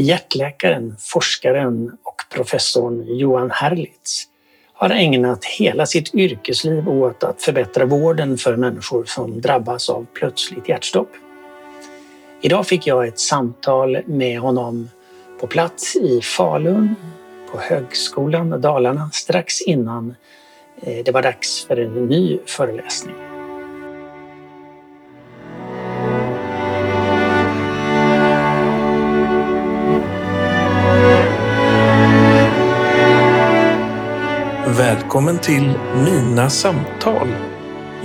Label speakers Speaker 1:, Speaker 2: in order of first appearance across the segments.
Speaker 1: Hjärtläkaren, forskaren och professorn Johan Herlitz har ägnat hela sitt yrkesliv åt att förbättra vården för människor som drabbas av plötsligt hjärtstopp. Idag fick jag ett samtal med honom på plats i Falun på Högskolan Dalarna strax innan eh, det var dags för en ny föreläsning.
Speaker 2: Välkommen till Mina samtal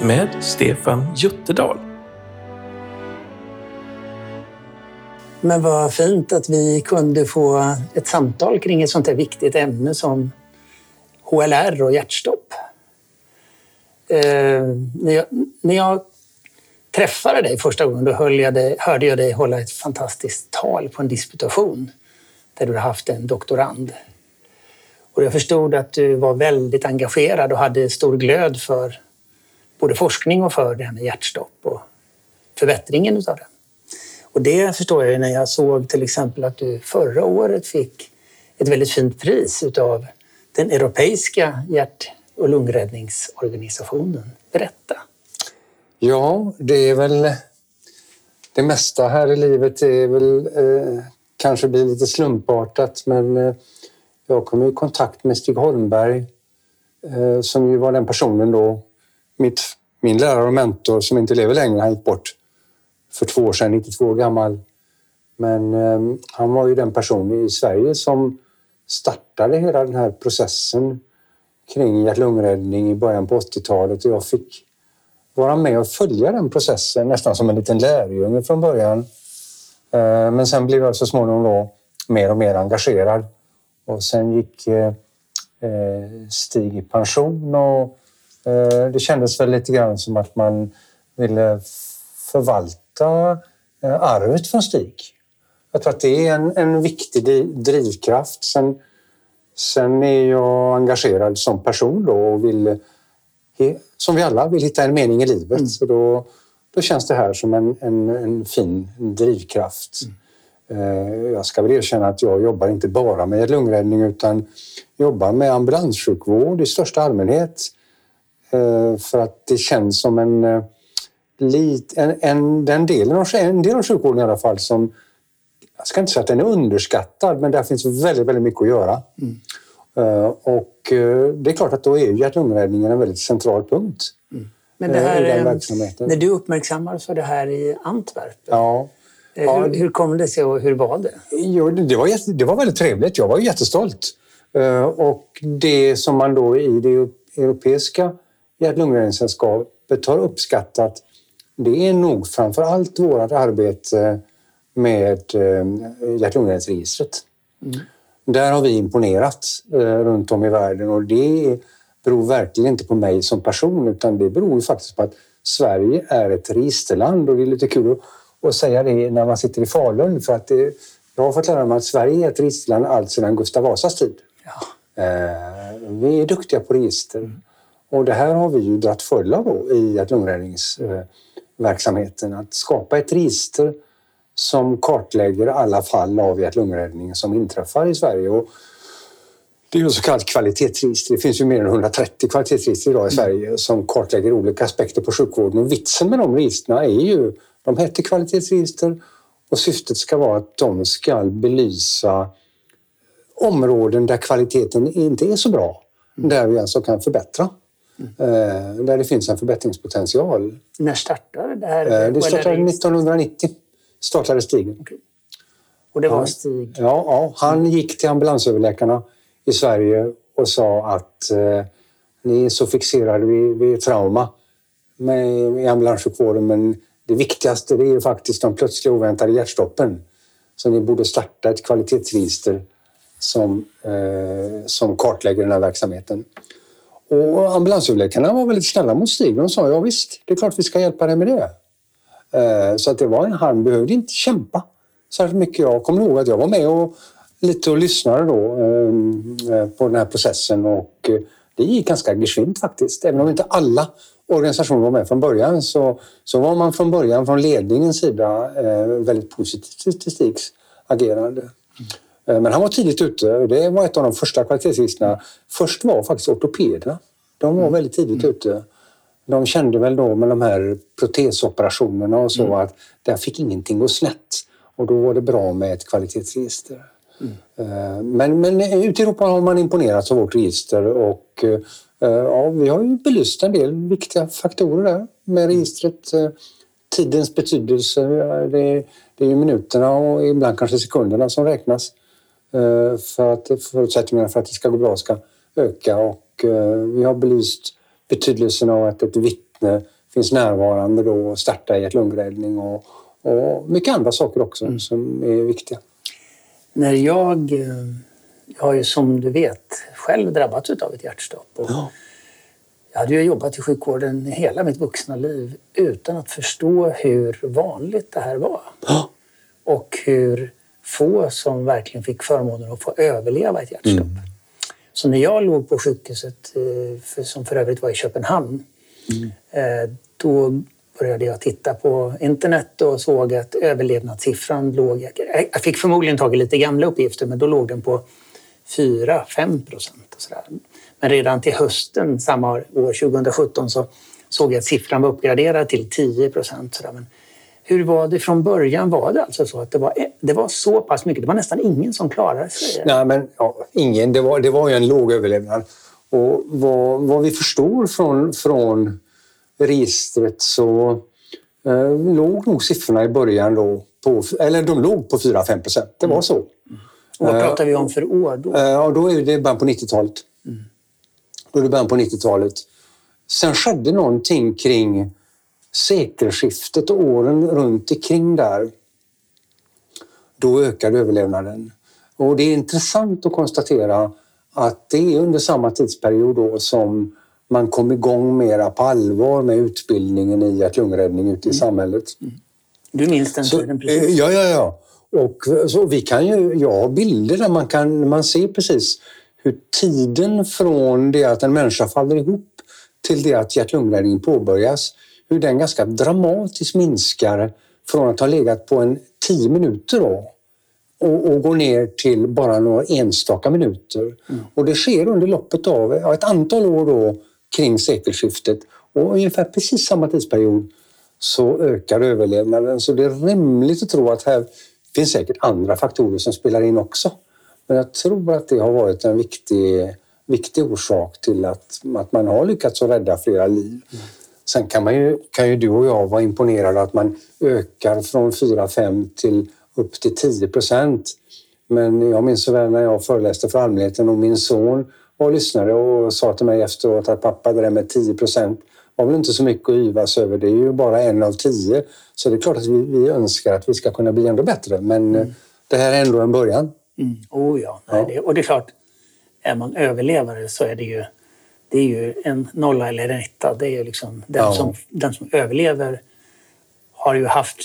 Speaker 2: med Stefan Jutterdal.
Speaker 1: Men vad fint att vi kunde få ett samtal kring ett sånt här viktigt ämne som HLR och hjärtstopp. Eh, när, jag, när jag träffade dig första gången då jag dig, hörde jag dig hålla ett fantastiskt tal på en disputation där du hade haft en doktorand. Och jag förstod att du var väldigt engagerad och hade stor glöd för både forskning och för det här med hjärtstopp och förbättringen av det. Och det förstår jag när jag såg till exempel att du förra året fick ett väldigt fint pris utav den europeiska hjärt och lungräddningsorganisationen. Berätta.
Speaker 3: Ja, det är väl det mesta här i livet är väl eh, kanske blir lite slumpartat men eh, jag kom i kontakt med Stig Holmberg eh, som ju var den personen då, mitt, min lärare och mentor som inte lever längre, han gick bort för två år sedan, 92 år gammal. Men eh, han var ju den person i Sverige som startade hela den här processen kring hjärt-lungräddning i början på 80-talet och jag fick vara med och följa den processen nästan som en liten lärjunge från början. Eh, men sen blev jag så småningom då mer och mer engagerad och sen gick eh, eh, Stig i pension och eh, det kändes väl lite grann som att man ville förvalta arvet från Stig. Jag tror att det är en, en viktig drivkraft. Sen, sen är jag engagerad som person då och vill, som vi alla, vill hitta en mening i livet. Mm. Så då, då känns det här som en, en, en fin drivkraft. Mm. Eh, jag ska väl erkänna att jag jobbar inte bara med lungräddning utan jobbar med ambulanssjukvård i största allmänhet. Eh, för att det känns som en, eh, en, en, den delen av, en del av sjukvården i alla fall som jag ska inte säga att den är underskattad, men där finns väldigt, väldigt mycket att göra. Mm. Och det är klart att då är hjärt-lungräddningen en väldigt central punkt. Mm.
Speaker 1: Men det här, när du uppmärksammades för det här i Antwerpen,
Speaker 3: ja.
Speaker 1: Eh, ja, hur, hur kom det sig och hur var det?
Speaker 3: Jo, det, var, det var väldigt trevligt. Jag var jättestolt. Eh, och det som man då i det europeiska hjärt-lungräddningssällskapet har uppskattat det är nog framför allt vårt arbete med eh, hjärt-lungräddningsregistret. Mm. Där har vi imponerat runt om i världen och det beror verkligen inte på mig som person utan det beror faktiskt på att Sverige är ett registerland och det är lite kul att och säga det när man sitter i Falun. För att det, jag har fått lära mig att Sverige är ett registerland allt sedan Gustav Vasas tid. Ja. Eh, vi är duktiga på register. Mm. Och det här har vi ju dragit fulla av i hjärt-lungräddningsverksamheten. Att skapa ett register som kartlägger alla fall av hjärt-lungräddning som inträffar i Sverige. Och det är ett så kallat kvalitetsregister. Det finns ju mer än 130 kvalitetsregister idag i mm. Sverige som kartlägger olika aspekter på sjukvården. Och vitsen med de registren är ju de heter kvalitetsregister och syftet ska vara att de ska belysa områden där kvaliteten inte är så bra. Mm. Där vi alltså kan förbättra. Mm. Där det finns en förbättringspotential.
Speaker 1: När startade det här?
Speaker 3: Eh, det startade 1990. Startade Stig. Okay.
Speaker 1: Och det var Stig?
Speaker 3: Ja, ja, han gick till ambulansöverläkarna i Sverige och sa att eh, ni är så fixerade vid, vid trauma med, i ambulanssjukvården men det viktigaste det är faktiskt de plötsliga oväntade hjärtstoppen. Så ni borde starta ett kvalitetsregister som, eh, som kartlägger den här verksamheten. Och ambulansöverläkarna var väldigt snälla mot Stig. De sa ja visst, det är klart vi ska hjälpa dig med det. Eh, så att det var en, han behövde inte kämpa särskilt mycket. Jag kommer ihåg att jag var med och lite och lyssnade då ehm, eh, på den här processen och eh, det gick ganska geschwint faktiskt. Även om inte alla organisationen var med från början så, så var man från början från ledningens sida eh, väldigt positiv till Stigs agerande. Eh, Men han var tidigt ute och det var ett av de första kvalitetsregisterna. Först var faktiskt ortopederna. De var väldigt tidigt ute. De kände väl då med de här protesoperationerna och så att där fick ingenting gå snett. Och då var det bra med ett kvalitetsregister. Eh, Men, men ute i Europa har man imponerats av vårt register och eh, ja, vi har ju belyst en del viktiga faktorer där med registret. Eh, Tidens betydelse, det, det är ju minuterna och ibland kanske sekunderna som räknas eh, för att förutsättningarna för att det ska gå bra ska öka. Och eh, vi har belyst betydelsen av att ett vittne finns närvarande då och startar hjärt-lungräddning och, och mycket andra saker också som är viktiga.
Speaker 1: När jag, eh, jag har ju som du vet själv drabbats av ett hjärtstopp. Och Jag hade ju jobbat i sjukvården hela mitt vuxna liv utan att förstå hur vanligt det här var.
Speaker 3: Ja.
Speaker 1: Och hur få som verkligen fick förmånen att få överleva ett hjärtstopp. Så när jag låg på sjukhuset, eh, som för övrigt var i Köpenhamn, eh, då började jag titta på internet och såg att överlevnadssiffran låg... Jag fick förmodligen tag i lite gamla uppgifter, men då låg den på 4-5 procent. och sådär. Men redan till hösten samma år, år 2017, så såg jag att siffran var uppgraderad till 10 procent. Men hur var det från början? Var det alltså så att det var, det var så pass mycket? Det var nästan ingen som klarade sig?
Speaker 3: Nej, men ja, ingen. Det var, det var ju en låg överlevnad. Och vad, vad vi förstår från, från registret så eh, låg nog siffrorna i början då på, eller de låg på 4-5 procent. Det var så.
Speaker 1: Och vad pratar vi om för år då?
Speaker 3: Eh, Ja, då är det början på 90-talet. Då är det början på 90-talet. Sen skedde någonting kring sekelskiftet och åren runt omkring där. Då ökade överlevnaden. Och det är intressant att konstatera att det är under samma tidsperiod då som man kom igång mera på allvar med utbildningen i hjärt-lungräddning ute i samhället.
Speaker 1: Du minns den tiden
Speaker 3: eh,
Speaker 1: precis?
Speaker 3: ja, ja, ja. Och så vi kan ju, jag har bilder där man kan man ser precis hur tiden från det att en människa faller ihop till det att hjärt-lungräddningen påbörjas, hur den ganska dramatiskt minskar från att ha legat på en 10 minuter då, och, och går ner till bara några enstaka minuter. Och det sker under loppet av ett antal år då kring sekelskiftet och ungefär precis samma tidsperiod så ökar överlevnaden. Så det är rimligt att tro att här det finns säkert andra faktorer som spelar in också. Men jag tror att det har varit en viktig, viktig orsak till att, att man har lyckats att rädda flera liv. Sen kan, man ju, kan ju du och jag vara imponerade att man ökar från 4-5 till upp till 10 procent. Men jag minns så väl när jag föreläste för allmänheten och min son var lyssnade och sa till mig efteråt att pappa, det där med 10 procent var väl inte så mycket att yvas över. Det är ju bara en av tio. Så det är klart att vi, vi önskar att vi ska kunna bli ändå bättre. Men eh, det här är ändå en början.
Speaker 1: Mm. Oh ja. Nej,
Speaker 3: Ja.
Speaker 1: Det, och det är klart, är man överlevare så är det ju, det är ju en nolla eller en etta. Det är ju liksom, den,
Speaker 3: Ja.
Speaker 1: som, den som överlever har ju haft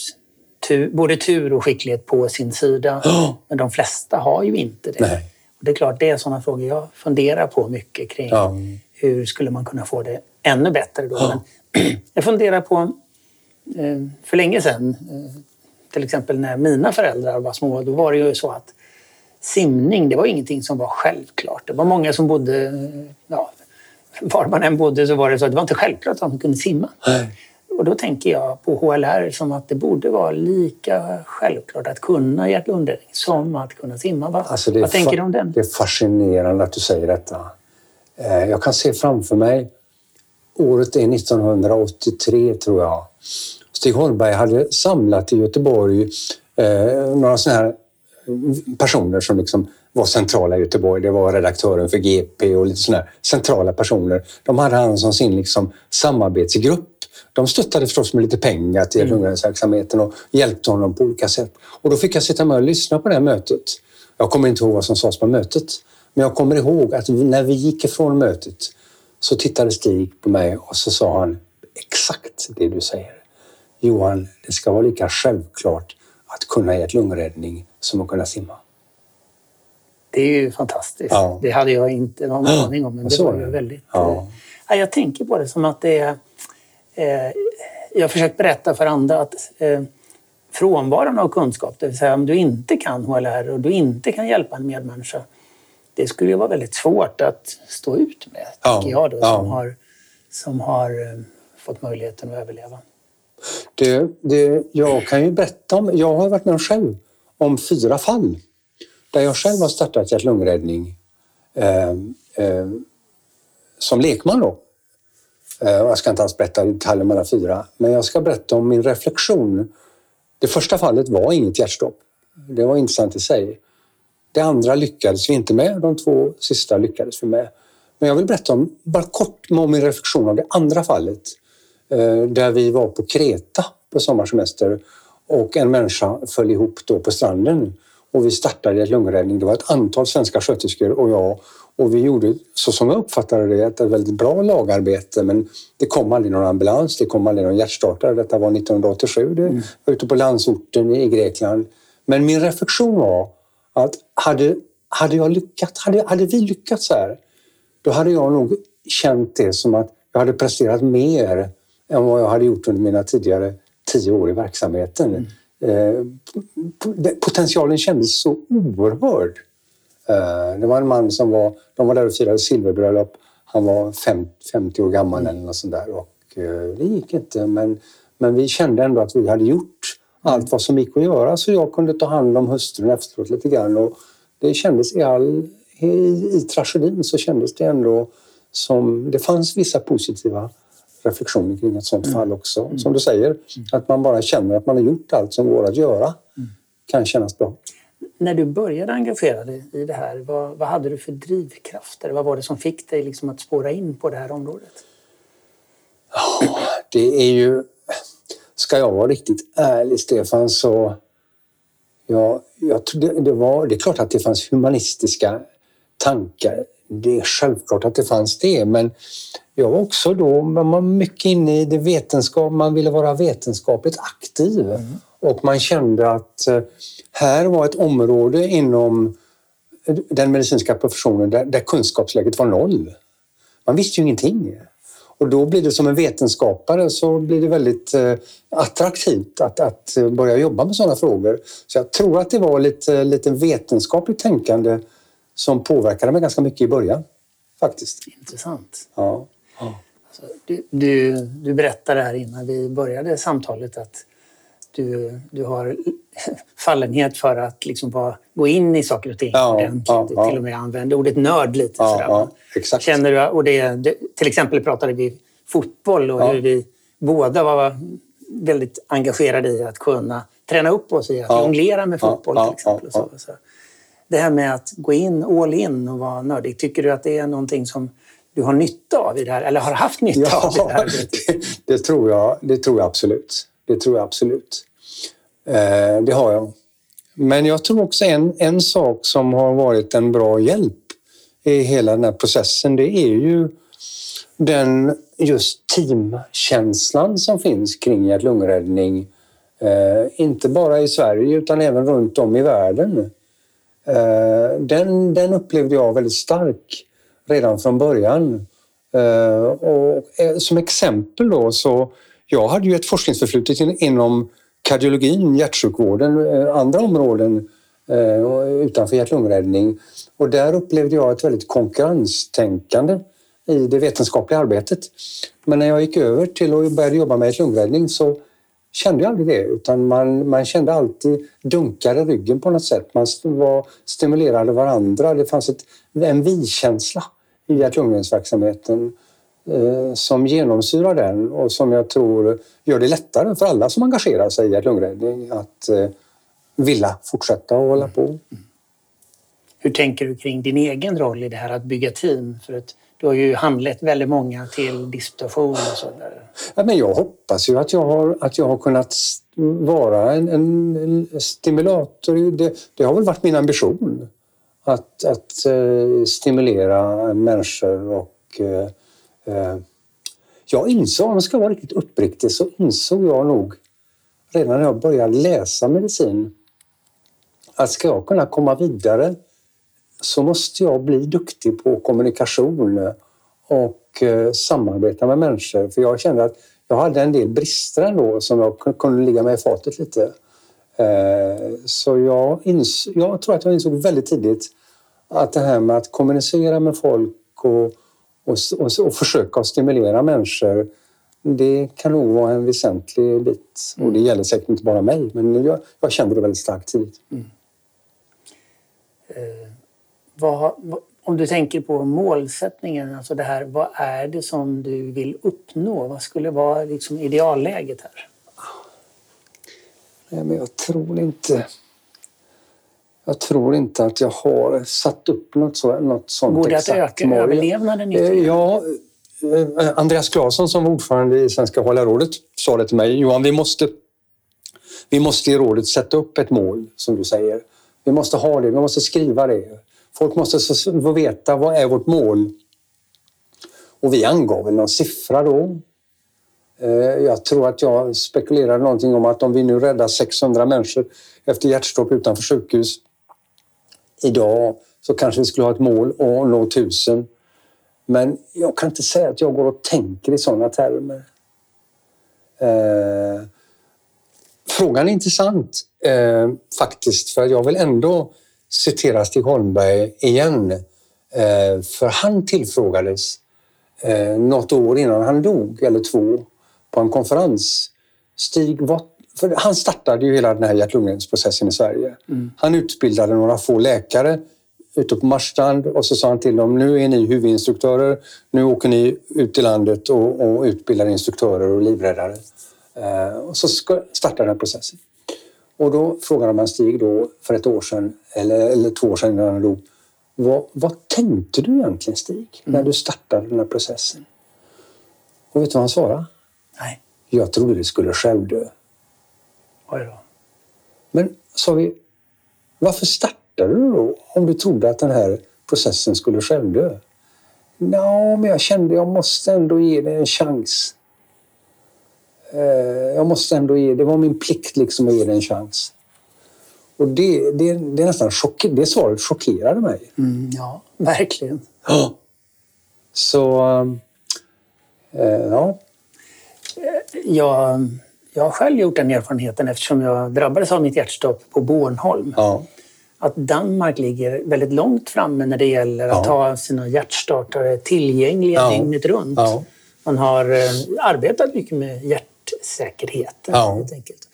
Speaker 1: tur, både tur och skicklighet på sin sida.
Speaker 3: Ja.
Speaker 1: Men de flesta har ju inte det.
Speaker 3: Nej.
Speaker 1: Och det är klart, det är sådana frågor jag funderar på mycket kring.
Speaker 3: Ja.
Speaker 1: Hur skulle man kunna få det ännu bättre då?
Speaker 3: Ja.
Speaker 1: Men jag funderar på, eh, för länge sedan, eh, till exempel när mina föräldrar var små, då var det ju så att simning, det var ingenting som var självklart. Det var många som bodde, eh, ja, var man än bodde så var det så att det var inte självklart att man kunde simma. Och då tänker jag på HLR som att det borde vara lika självklart att kunna hjärt-lungräddning som att kunna simma. Va?
Speaker 3: Alltså det är
Speaker 1: Vad tänker du om den?
Speaker 3: Det är fascinerande att du säger detta. Jag kan se framför mig, året är 1983 tror jag. Stig Holmberg hade samlat i Göteborg eh, några sådana här personer som liksom var centrala i Göteborg. Det var redaktören för GP och lite sådana centrala personer. De hade han som sin liksom samarbetsgrupp. De stöttade förstås med lite pengar till
Speaker 1: Mm.
Speaker 3: ungdomsverksamheten och hjälpte honom på olika sätt. Och då fick jag sitta med och lyssna på det här mötet. Jag kommer inte ihåg vad som sades på mötet. Men jag kommer ihåg att när vi gick ifrån mötet så tittade Stig på mig och så sa han exakt det du säger. Johan, det ska vara lika självklart att kunna ge ett lungräddning som att kunna simma.
Speaker 1: Det är ju fantastiskt.
Speaker 3: Ja.
Speaker 1: Det hade jag inte någon aning om. Men det var ju väldigt...
Speaker 3: Ja.
Speaker 1: eh, ja, jag tänker på det som att det är... Eh, jag har försökt berätta för andra att eh, frånvaron av kunskap, det vill säga om du inte kan HLR och du inte kan hjälpa en medmänniska, det skulle ju vara väldigt svårt att stå ut med,
Speaker 3: Ja,
Speaker 1: tycker jag, då,
Speaker 3: ja.
Speaker 1: som har, som har eh, fått möjligheten att överleva.
Speaker 3: Det, det, jag kan ju berätta om, jag har varit med själv om fyra fall där jag själv har startat hjärt-lungräddning eh, eh, som lekman då. Eh, jag ska inte alls berätta i detalj om alla fyra, men jag ska berätta om min reflektion. Det första fallet var inget hjärtstopp. Det var intressant i sig. Det andra lyckades vi inte med, de två sista lyckades vi med. Men jag vill berätta om, bara kort om min reflektion av det andra fallet eh, där vi var på Kreta på sommarsemester och en människa föll ihop då på stranden och vi startade ett lungräddning. Det var ett antal svenska sköterskor och jag och vi gjorde, så som jag uppfattade det, ett väldigt bra lagarbete men det kom aldrig någon ambulans, det kom aldrig någon hjärtstartare. Detta var 1987, det
Speaker 1: Mm.
Speaker 3: var ute på landsorten i Grekland. Men min reflektion var att hade, hade jag lyckats, hade, hade vi lyckats här, då hade jag nog känt det som att jag hade presterat mer än vad jag hade gjort under mina tidigare tio år i verksamheten. Eh, p- potentialen kändes så oerhörd. Eh, det var en man som var, de var där och firade silverbröllop. Han var fem, 50 år gammal eller något sånt där och eh, det gick inte. Men, men vi kände ändå att vi hade gjort allt vad som gick att göra så jag kunde ta hand om hustrun efteråt lite grann. Och det kändes i all i, i tragedin så kändes det ändå som det fanns vissa positiva reflektioner kring ett sånt fall också. Som du säger, att man bara känner att man har gjort allt som går att göra kan kännas bra.
Speaker 1: När du började engagera dig i det här, vad, vad hade du för drivkrafter? Vad var det som fick dig liksom att spåra in på det här området?
Speaker 3: Det är ju... Ska jag vara riktigt ärlig, Stefan, så... Ja, jag, tror det, var, det är klart att det fanns humanistiska tankar. Det är självklart att det fanns det, men jag var också då man var mycket inne i det vetenskap. Man ville vara vetenskapligt aktiv och man kände att eh, här var ett område inom den medicinska professionen där, där kunskapsläget var noll. Man visste ju ingenting. Och då blir det som en vetenskapare så blir det väldigt eh, attraktivt att, att börja jobba med sådana frågor. Så jag tror att det var lite, lite vetenskapligt tänkande som påverkade mig ganska mycket i början. Faktiskt.
Speaker 1: Intressant.
Speaker 3: Ja.
Speaker 1: Du, du, du berättade här innan vi började samtalet att du, du har fallenhet för att liksom bara gå in i saker och ting
Speaker 3: Ja,
Speaker 1: ordentligt.
Speaker 3: ja, ja.
Speaker 1: till och med använde ordet nörd lite.
Speaker 3: Ja,
Speaker 1: sådär,
Speaker 3: ja.
Speaker 1: Känner du, och det, det, till exempel pratade vi fotboll och
Speaker 3: Ja.
Speaker 1: hur vi båda var väldigt engagerade i att kunna träna upp oss i att
Speaker 3: Ja.
Speaker 1: jonglera med
Speaker 3: Ja,
Speaker 1: fotboll
Speaker 3: ja,
Speaker 1: till exempel.
Speaker 3: ja,
Speaker 1: så, så. Det här med att gå in all in och vara nördig, tycker du att det är någonting som du har nytta av i det här, eller har haft nytta av i det här?
Speaker 3: Ja, det, det, tror jag, det tror jag absolut. Det tror jag absolut. Eh, det har jag. Men jag tror också en, en sak som har varit en bra hjälp i hela den här processen, det är ju den just teamkänslan som finns kring hjärt-lungräddning. Eh, inte bara i Sverige utan även runt om i världen. Eh, den, den upplevde jag väldigt stark redan från början. Eh, och eh, som exempel då så, jag hade ju ett forskningsförflutet inom kardiologin, hjärtsjukvården, eh, andra områden eh, utanför hjärt-lungräddning. Och där upplevde jag ett väldigt konkurrenstänkande i det vetenskapliga arbetet. Men när jag gick över till och började jobba med hjärt-lungräddning så kände jag aldrig det, utan man, man kände alltid dunkar i ryggen på något sätt. Man var, stimulerade varandra. Det fanns ett, en vi-känsla i hjärt-lungräddningsverksamheten som genomsyrar den och som jag tror gör det lättare för alla som engagerar sig i hjärt-lungräddning att eh, vilja fortsätta och hålla på.
Speaker 1: Hur tänker du kring din egen roll i det här att bygga team? För att du har ju handlett väldigt många till disputation och sådär.
Speaker 3: Ja, men jag hoppas ju att jag har, att jag har kunnat vara en, en stimulator. Det, det har väl varit min ambition. Att, att eh, stimulera människor och... Eh, jag insåg, om jag ska vara riktigt uppriktig, så insåg jag nog redan när jag började läsa medicin att ska jag kunna komma vidare så måste jag bli duktig på kommunikation och eh, samarbeta med människor. För jag kände att jag hade en del brister ändå som jag kunde ligga med i fatet lite. Eh, så jag, jag tror att jag insåg väldigt tidigt att det här med att kommunicera med folk och, och, och, och försöka stimulera människor det kan nog vara en väsentlig bit. Och det gäller säkert inte bara mig, men jag, jag kände det väldigt starkt tidigt. Mm.
Speaker 1: Eh, vad, vad, om du tänker på målsättningen, alltså det här, vad är det som du vill uppnå? Vad skulle vara liksom idealläget här?
Speaker 3: Nej, men jag tror inte... Jag tror inte att jag har satt upp något, så, något sånt
Speaker 1: Går det att öka mål. överlevnaden
Speaker 3: ytterligare? Ja, eh, Andreas Claesson som var ordförande i Svenska Hållarrådet sa det till mig. Johan, vi måste, vi måste i rådet sätta upp ett mål, som du säger. Vi måste ha det, vi måste skriva det. Folk måste få veta vad är vårt mål. Och vi angav någon siffra då. Eh, jag tror att jag spekulerade någonting om att om vi nu räddar 600 människor efter hjärtstopp utanför sjukhus idag så kanske vi skulle ha ett mål att nå tusen, Men jag kan inte säga att jag går och tänker i sådana termer. Eh, frågan är intressant eh, faktiskt för jag vill ändå citera Stig Holmberg igen. Eh, för han tillfrågades eh, något år innan han dog, eller två, på en konferens. Stig, vad, för han startade ju hela den här hjärt-lungräddningsprocessen i Sverige. Mm. Han utbildade några få läkare ute på Marstrand och så sa han till dem, nu är ni huvudinstruktörer, nu åker ni ut i landet och, och utbildar instruktörer och livräddare. Eh, och så startade den här processen. Och då frågade man Stig då för ett år sedan, eller, eller två år sedan innan han dog, vad, vad tänkte du egentligen Stig, när mm. du startade den här processen? Och vet du vad han svarade?
Speaker 1: Nej.
Speaker 3: Jag trodde det skulle självdö.
Speaker 1: Oj då.
Speaker 3: Men sa vi, varför startade du då om du trodde att den här processen skulle självdö? Ja, men jag kände att jag måste ändå ge det en chans. Eh, jag måste ändå ge, det var min plikt liksom att ge det en chans. Och det, det, det är nästan chock, det svaret chockerade mig.
Speaker 1: Mm, ja, verkligen.
Speaker 3: Ja. Så, äh, ja.
Speaker 1: Jag, jag har själv gjort den erfarenheten eftersom jag drabbades av mitt hjärtstopp på Bornholm.
Speaker 3: Ja.
Speaker 1: Att Danmark ligger väldigt långt framme när det gäller att ha sina hjärtstartare tillgängliga ja. dygnet runt.
Speaker 3: Ja.
Speaker 1: Man har eh, arbetat mycket med hjärt säkerheten. Ja. Helt enkelt.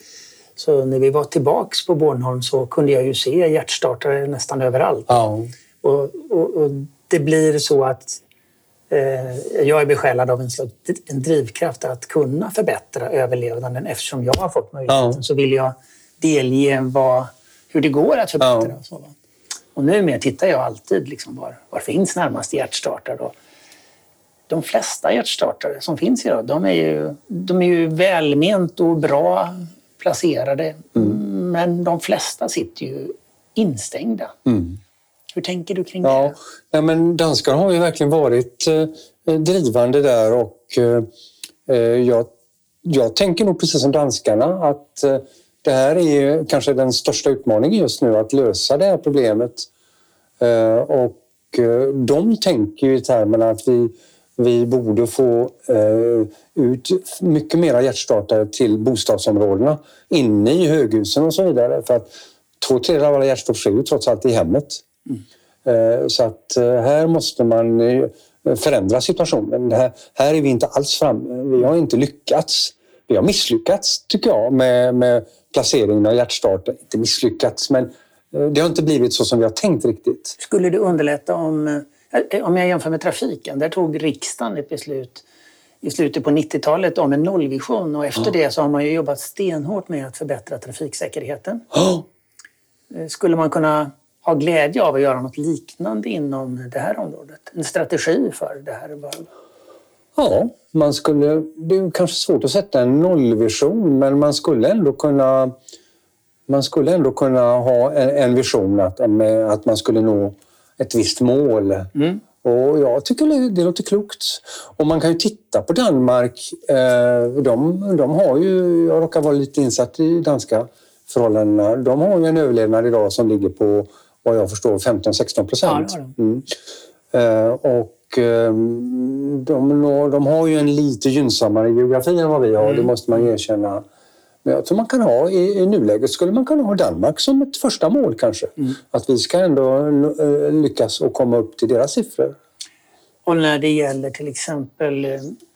Speaker 1: Så när vi var tillbaks på Bornholm så kunde jag ju se hjärtstartare nästan överallt.
Speaker 3: Ja.
Speaker 1: Och, och, och, det blir så att jag är besjälad av en, slags, en drivkraft att kunna förbättra överlevnaden. Eftersom jag har fått möjligheten ja. så vill jag delge vad, hur det går att förbättra. Ja. Så, och numera tittar jag alltid liksom var, var finns närmast hjärtstartare de flesta hjärtstartare som finns idag, de är ju, de är ju välment och bra placerade. Mm. Men de flesta sitter ju instängda.
Speaker 3: Mm.
Speaker 1: Hur tänker du kring
Speaker 3: ja,
Speaker 1: det?
Speaker 3: Ja, men danskarna har ju verkligen varit eh, drivande där och eh, jag, jag tänker nog precis som danskarna att eh, det här är kanske den största utmaningen just nu, att lösa det här problemet. Eh, och eh, de tänker ju i termerna att vi vi borde få eh, ut mycket mera hjärtstartare till bostadsområdena inne i höghusen och så vidare. För att två tredjedelar av alla hjärtstopp sker ju trots allt i hemmet. Mm. Eh, så att eh, här måste man eh, förändra situationen. Här, här är vi inte alls framme. Vi har inte lyckats. Vi har misslyckats, tycker jag, med, med placeringen av hjärtstartare. Inte misslyckats, men det har inte blivit så som vi har tänkt riktigt.
Speaker 1: Skulle det underlätta om om jag jämför med trafiken, där tog riksdagen ett beslut i slutet på 90-talet om en nollvision och efter ja. det så har man ju jobbat stenhårt med att förbättra trafiksäkerheten.
Speaker 3: Ja.
Speaker 1: Skulle man kunna ha glädje av att göra något liknande inom det här området? En strategi för det här?
Speaker 3: Ja, man skulle, det är kanske svårt att sätta en nollvision men man skulle ändå kunna man skulle ändå kunna ha en, vision att, att man skulle nå ett visst mål.
Speaker 1: Mm.
Speaker 3: Och jag tycker det låter klokt. Och man kan ju titta på Danmark. Eh, de, de har ju, jag råkar vara lite insatt i danska förhållandena. De har ju en överlevnad idag som ligger på vad jag förstår 15-16 procent.
Speaker 1: Ja, mm.
Speaker 3: Eh, och eh, de, de har ju en lite gynnsammare geografi än vad vi har, mm. det måste man erkänna. Men jag tror man kan ha, i, i nuläget skulle man kunna ha Danmark som ett första mål kanske. Att vi ska ändå eh, lyckas och komma upp till deras siffror.
Speaker 1: Och när det gäller till exempel, eh,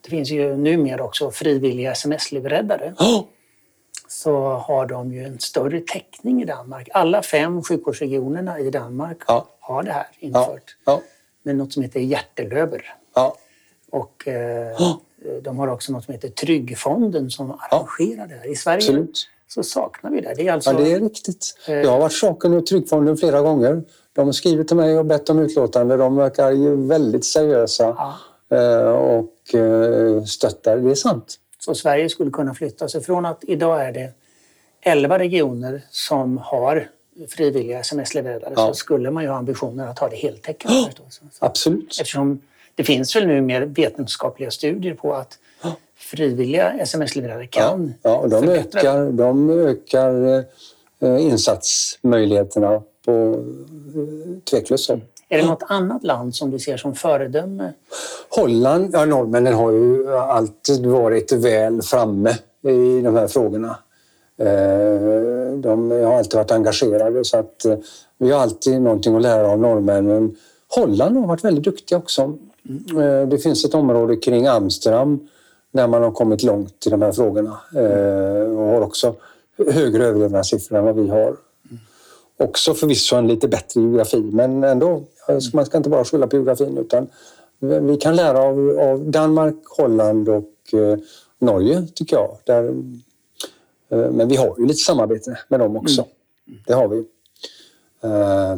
Speaker 1: det finns ju numera också frivilliga sms-livräddare.
Speaker 3: Oh!
Speaker 1: Så har de ju en större täckning i Danmark. Alla fem sjukvårdsregionerna i Danmark
Speaker 3: Ja.
Speaker 1: har det här
Speaker 3: Ja,
Speaker 1: infört.
Speaker 3: ja,
Speaker 1: Med något som heter hjärtelöver.
Speaker 3: ja.
Speaker 1: Och eh,
Speaker 3: Ja.
Speaker 1: de har också något som heter Tryggfonden som arrangerar det här. I Sverige
Speaker 3: Absolut.
Speaker 1: så saknar vi det. Det är alltså...
Speaker 3: Ja, det är riktigt.
Speaker 1: Eh.
Speaker 3: Jag har varit saken och Tryggfonden flera gånger. De har skrivit till mig och bett om utlåtande. De verkar ju väldigt seriösa
Speaker 1: Ja.
Speaker 3: eh, och eh, stöttar. Det är sant.
Speaker 1: Så Sverige skulle kunna flytta sig från att idag är det 11 regioner som har frivilliga sms-levererare
Speaker 3: Ja.
Speaker 1: så skulle man ju ha ambitionen att ha det heltäckande förstås. Så,
Speaker 3: Absolut.
Speaker 1: eftersom det finns väl nu mer vetenskapliga studier på att frivilliga sms-levererare
Speaker 3: Ja,
Speaker 1: kan
Speaker 3: ja, och de
Speaker 1: förbättra.
Speaker 3: ökar, de ökar eh, insatsmöjligheterna på eh, tveklöst.
Speaker 1: Är det något annat land som du ser som föredöme?
Speaker 3: Holland, ja norrmännen har ju alltid varit väl framme i de här frågorna. Eh, De har alltid varit engagerade så att eh, vi har alltid någonting att lära av norrmännen. Holland har varit väldigt duktiga också. Eh, Det finns ett område kring Amsterdam där man har kommit långt i de här frågorna och har också högre överlevnadssiffror än vad vi har. Också förvisso en lite bättre geografi, men ändå. Man ska inte bara skylla på geografin utan vi kan lära av, av Danmark, Holland och eh, Norge tycker jag. Där, eh, men vi har ju lite samarbete med dem också. Det har vi. Eh,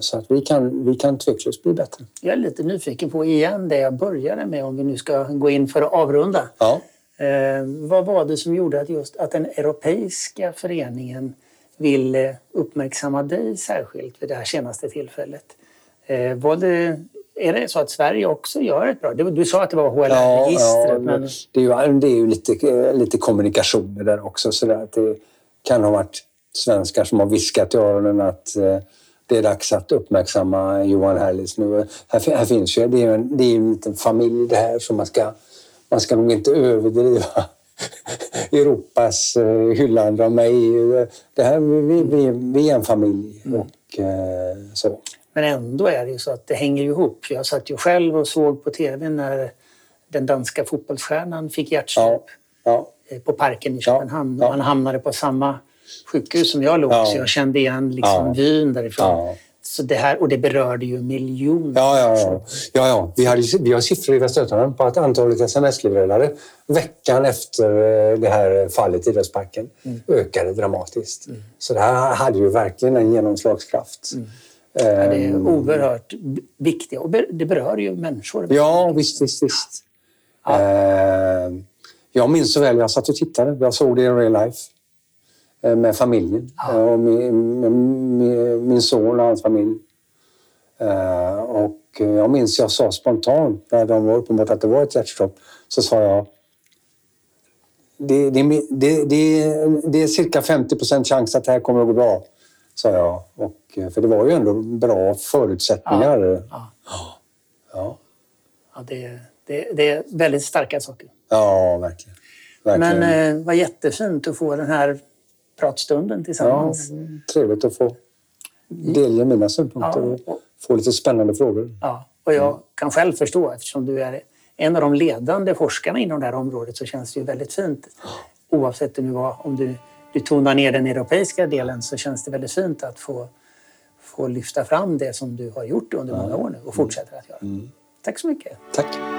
Speaker 3: så att vi kan, vi kan tveklöst bli bättre.
Speaker 1: Jag är lite nyfiken på igen det jag började med om vi nu ska gå in för att avrunda.
Speaker 3: Ja.
Speaker 1: Eh, vad var det som gjorde att just att den europeiska föreningen ville uppmärksamma dig särskilt vid det här senaste tillfället? Eh, var det, är det så att Sverige också gör ett bra... Du, sa att det var
Speaker 3: Ja,
Speaker 1: HLR-registret,
Speaker 3: ja,
Speaker 1: men
Speaker 3: det är ju, det är ju lite, eh, lite kommunikationer där också. Så där det kan ha varit svenskar som har viskat i öronen att eh, det är dags att uppmärksamma Johan Herlitz nu. Här, här finns ju, det är ju en, det är ju en liten familj det här så man ska, man ska nog inte överdriva Europas eh, hyllande av mig. Det här, vi, vi, vi är en familj och eh, så.
Speaker 1: Men ändå är det ju så att det hänger ihop. Jag satt ju själv och såg på tv när den danska fotbollsstjärnan fick hjärtstopp
Speaker 3: Ja, ja.
Speaker 1: eh, på parken i Köpenhamn.
Speaker 3: ja.
Speaker 1: Och Han hamnade på samma sjukhus som jag låg så jag kände igen liksom vyn därifrån.
Speaker 3: Ja.
Speaker 1: Så det här, och det berörde ju miljoner.
Speaker 3: Ja, ja, ja. ja, ja. Vi, hade, vi har siffror i Västra Götaland på att antalet sms-levererare veckan efter eh, det här fallet i Idrottsparken ökade dramatiskt. Så det här hade ju verkligen en genomslagskraft.
Speaker 1: Ja, det är
Speaker 3: Ehm,
Speaker 1: oerhört viktiga och det berör ju människor.
Speaker 3: Ja, visst, visst, visst. Ehm, jag minns så väl, jag satt och tittade. Jag såg det i real life med familjen. Eh, Och min, min, min son och hans familj. Eh, Och jag minns jag sa spontant när de var uppenbart att det var ett hjärtstopp så sa jag det, det, det, det, är cirka 50 procent chans att det här kommer att gå bra, sa jag. Och, eh, för det var ju ändå bra förutsättningar.
Speaker 1: Ja.
Speaker 3: Ja,
Speaker 1: Ja, det, det, det är väldigt starka saker.
Speaker 3: ja verkligen. verkligen.
Speaker 1: Men eh, vad jättefint att få den här pratstunden
Speaker 3: Ja,
Speaker 1: tillsammans.
Speaker 3: trevligt att få delge mina synpunkter
Speaker 1: Ja.
Speaker 3: och få lite spännande frågor.
Speaker 1: Ja, och jag kan själv förstå, eftersom du är en av de ledande forskarna inom det här området, så känns det ju väldigt fint. Oavsett det nu var, om du, du tonar ner den europeiska delen så känns det väldigt fint att få, få lyfta fram det som du har gjort under många år nu och fortsätter att göra. Tack så mycket.
Speaker 3: Tack!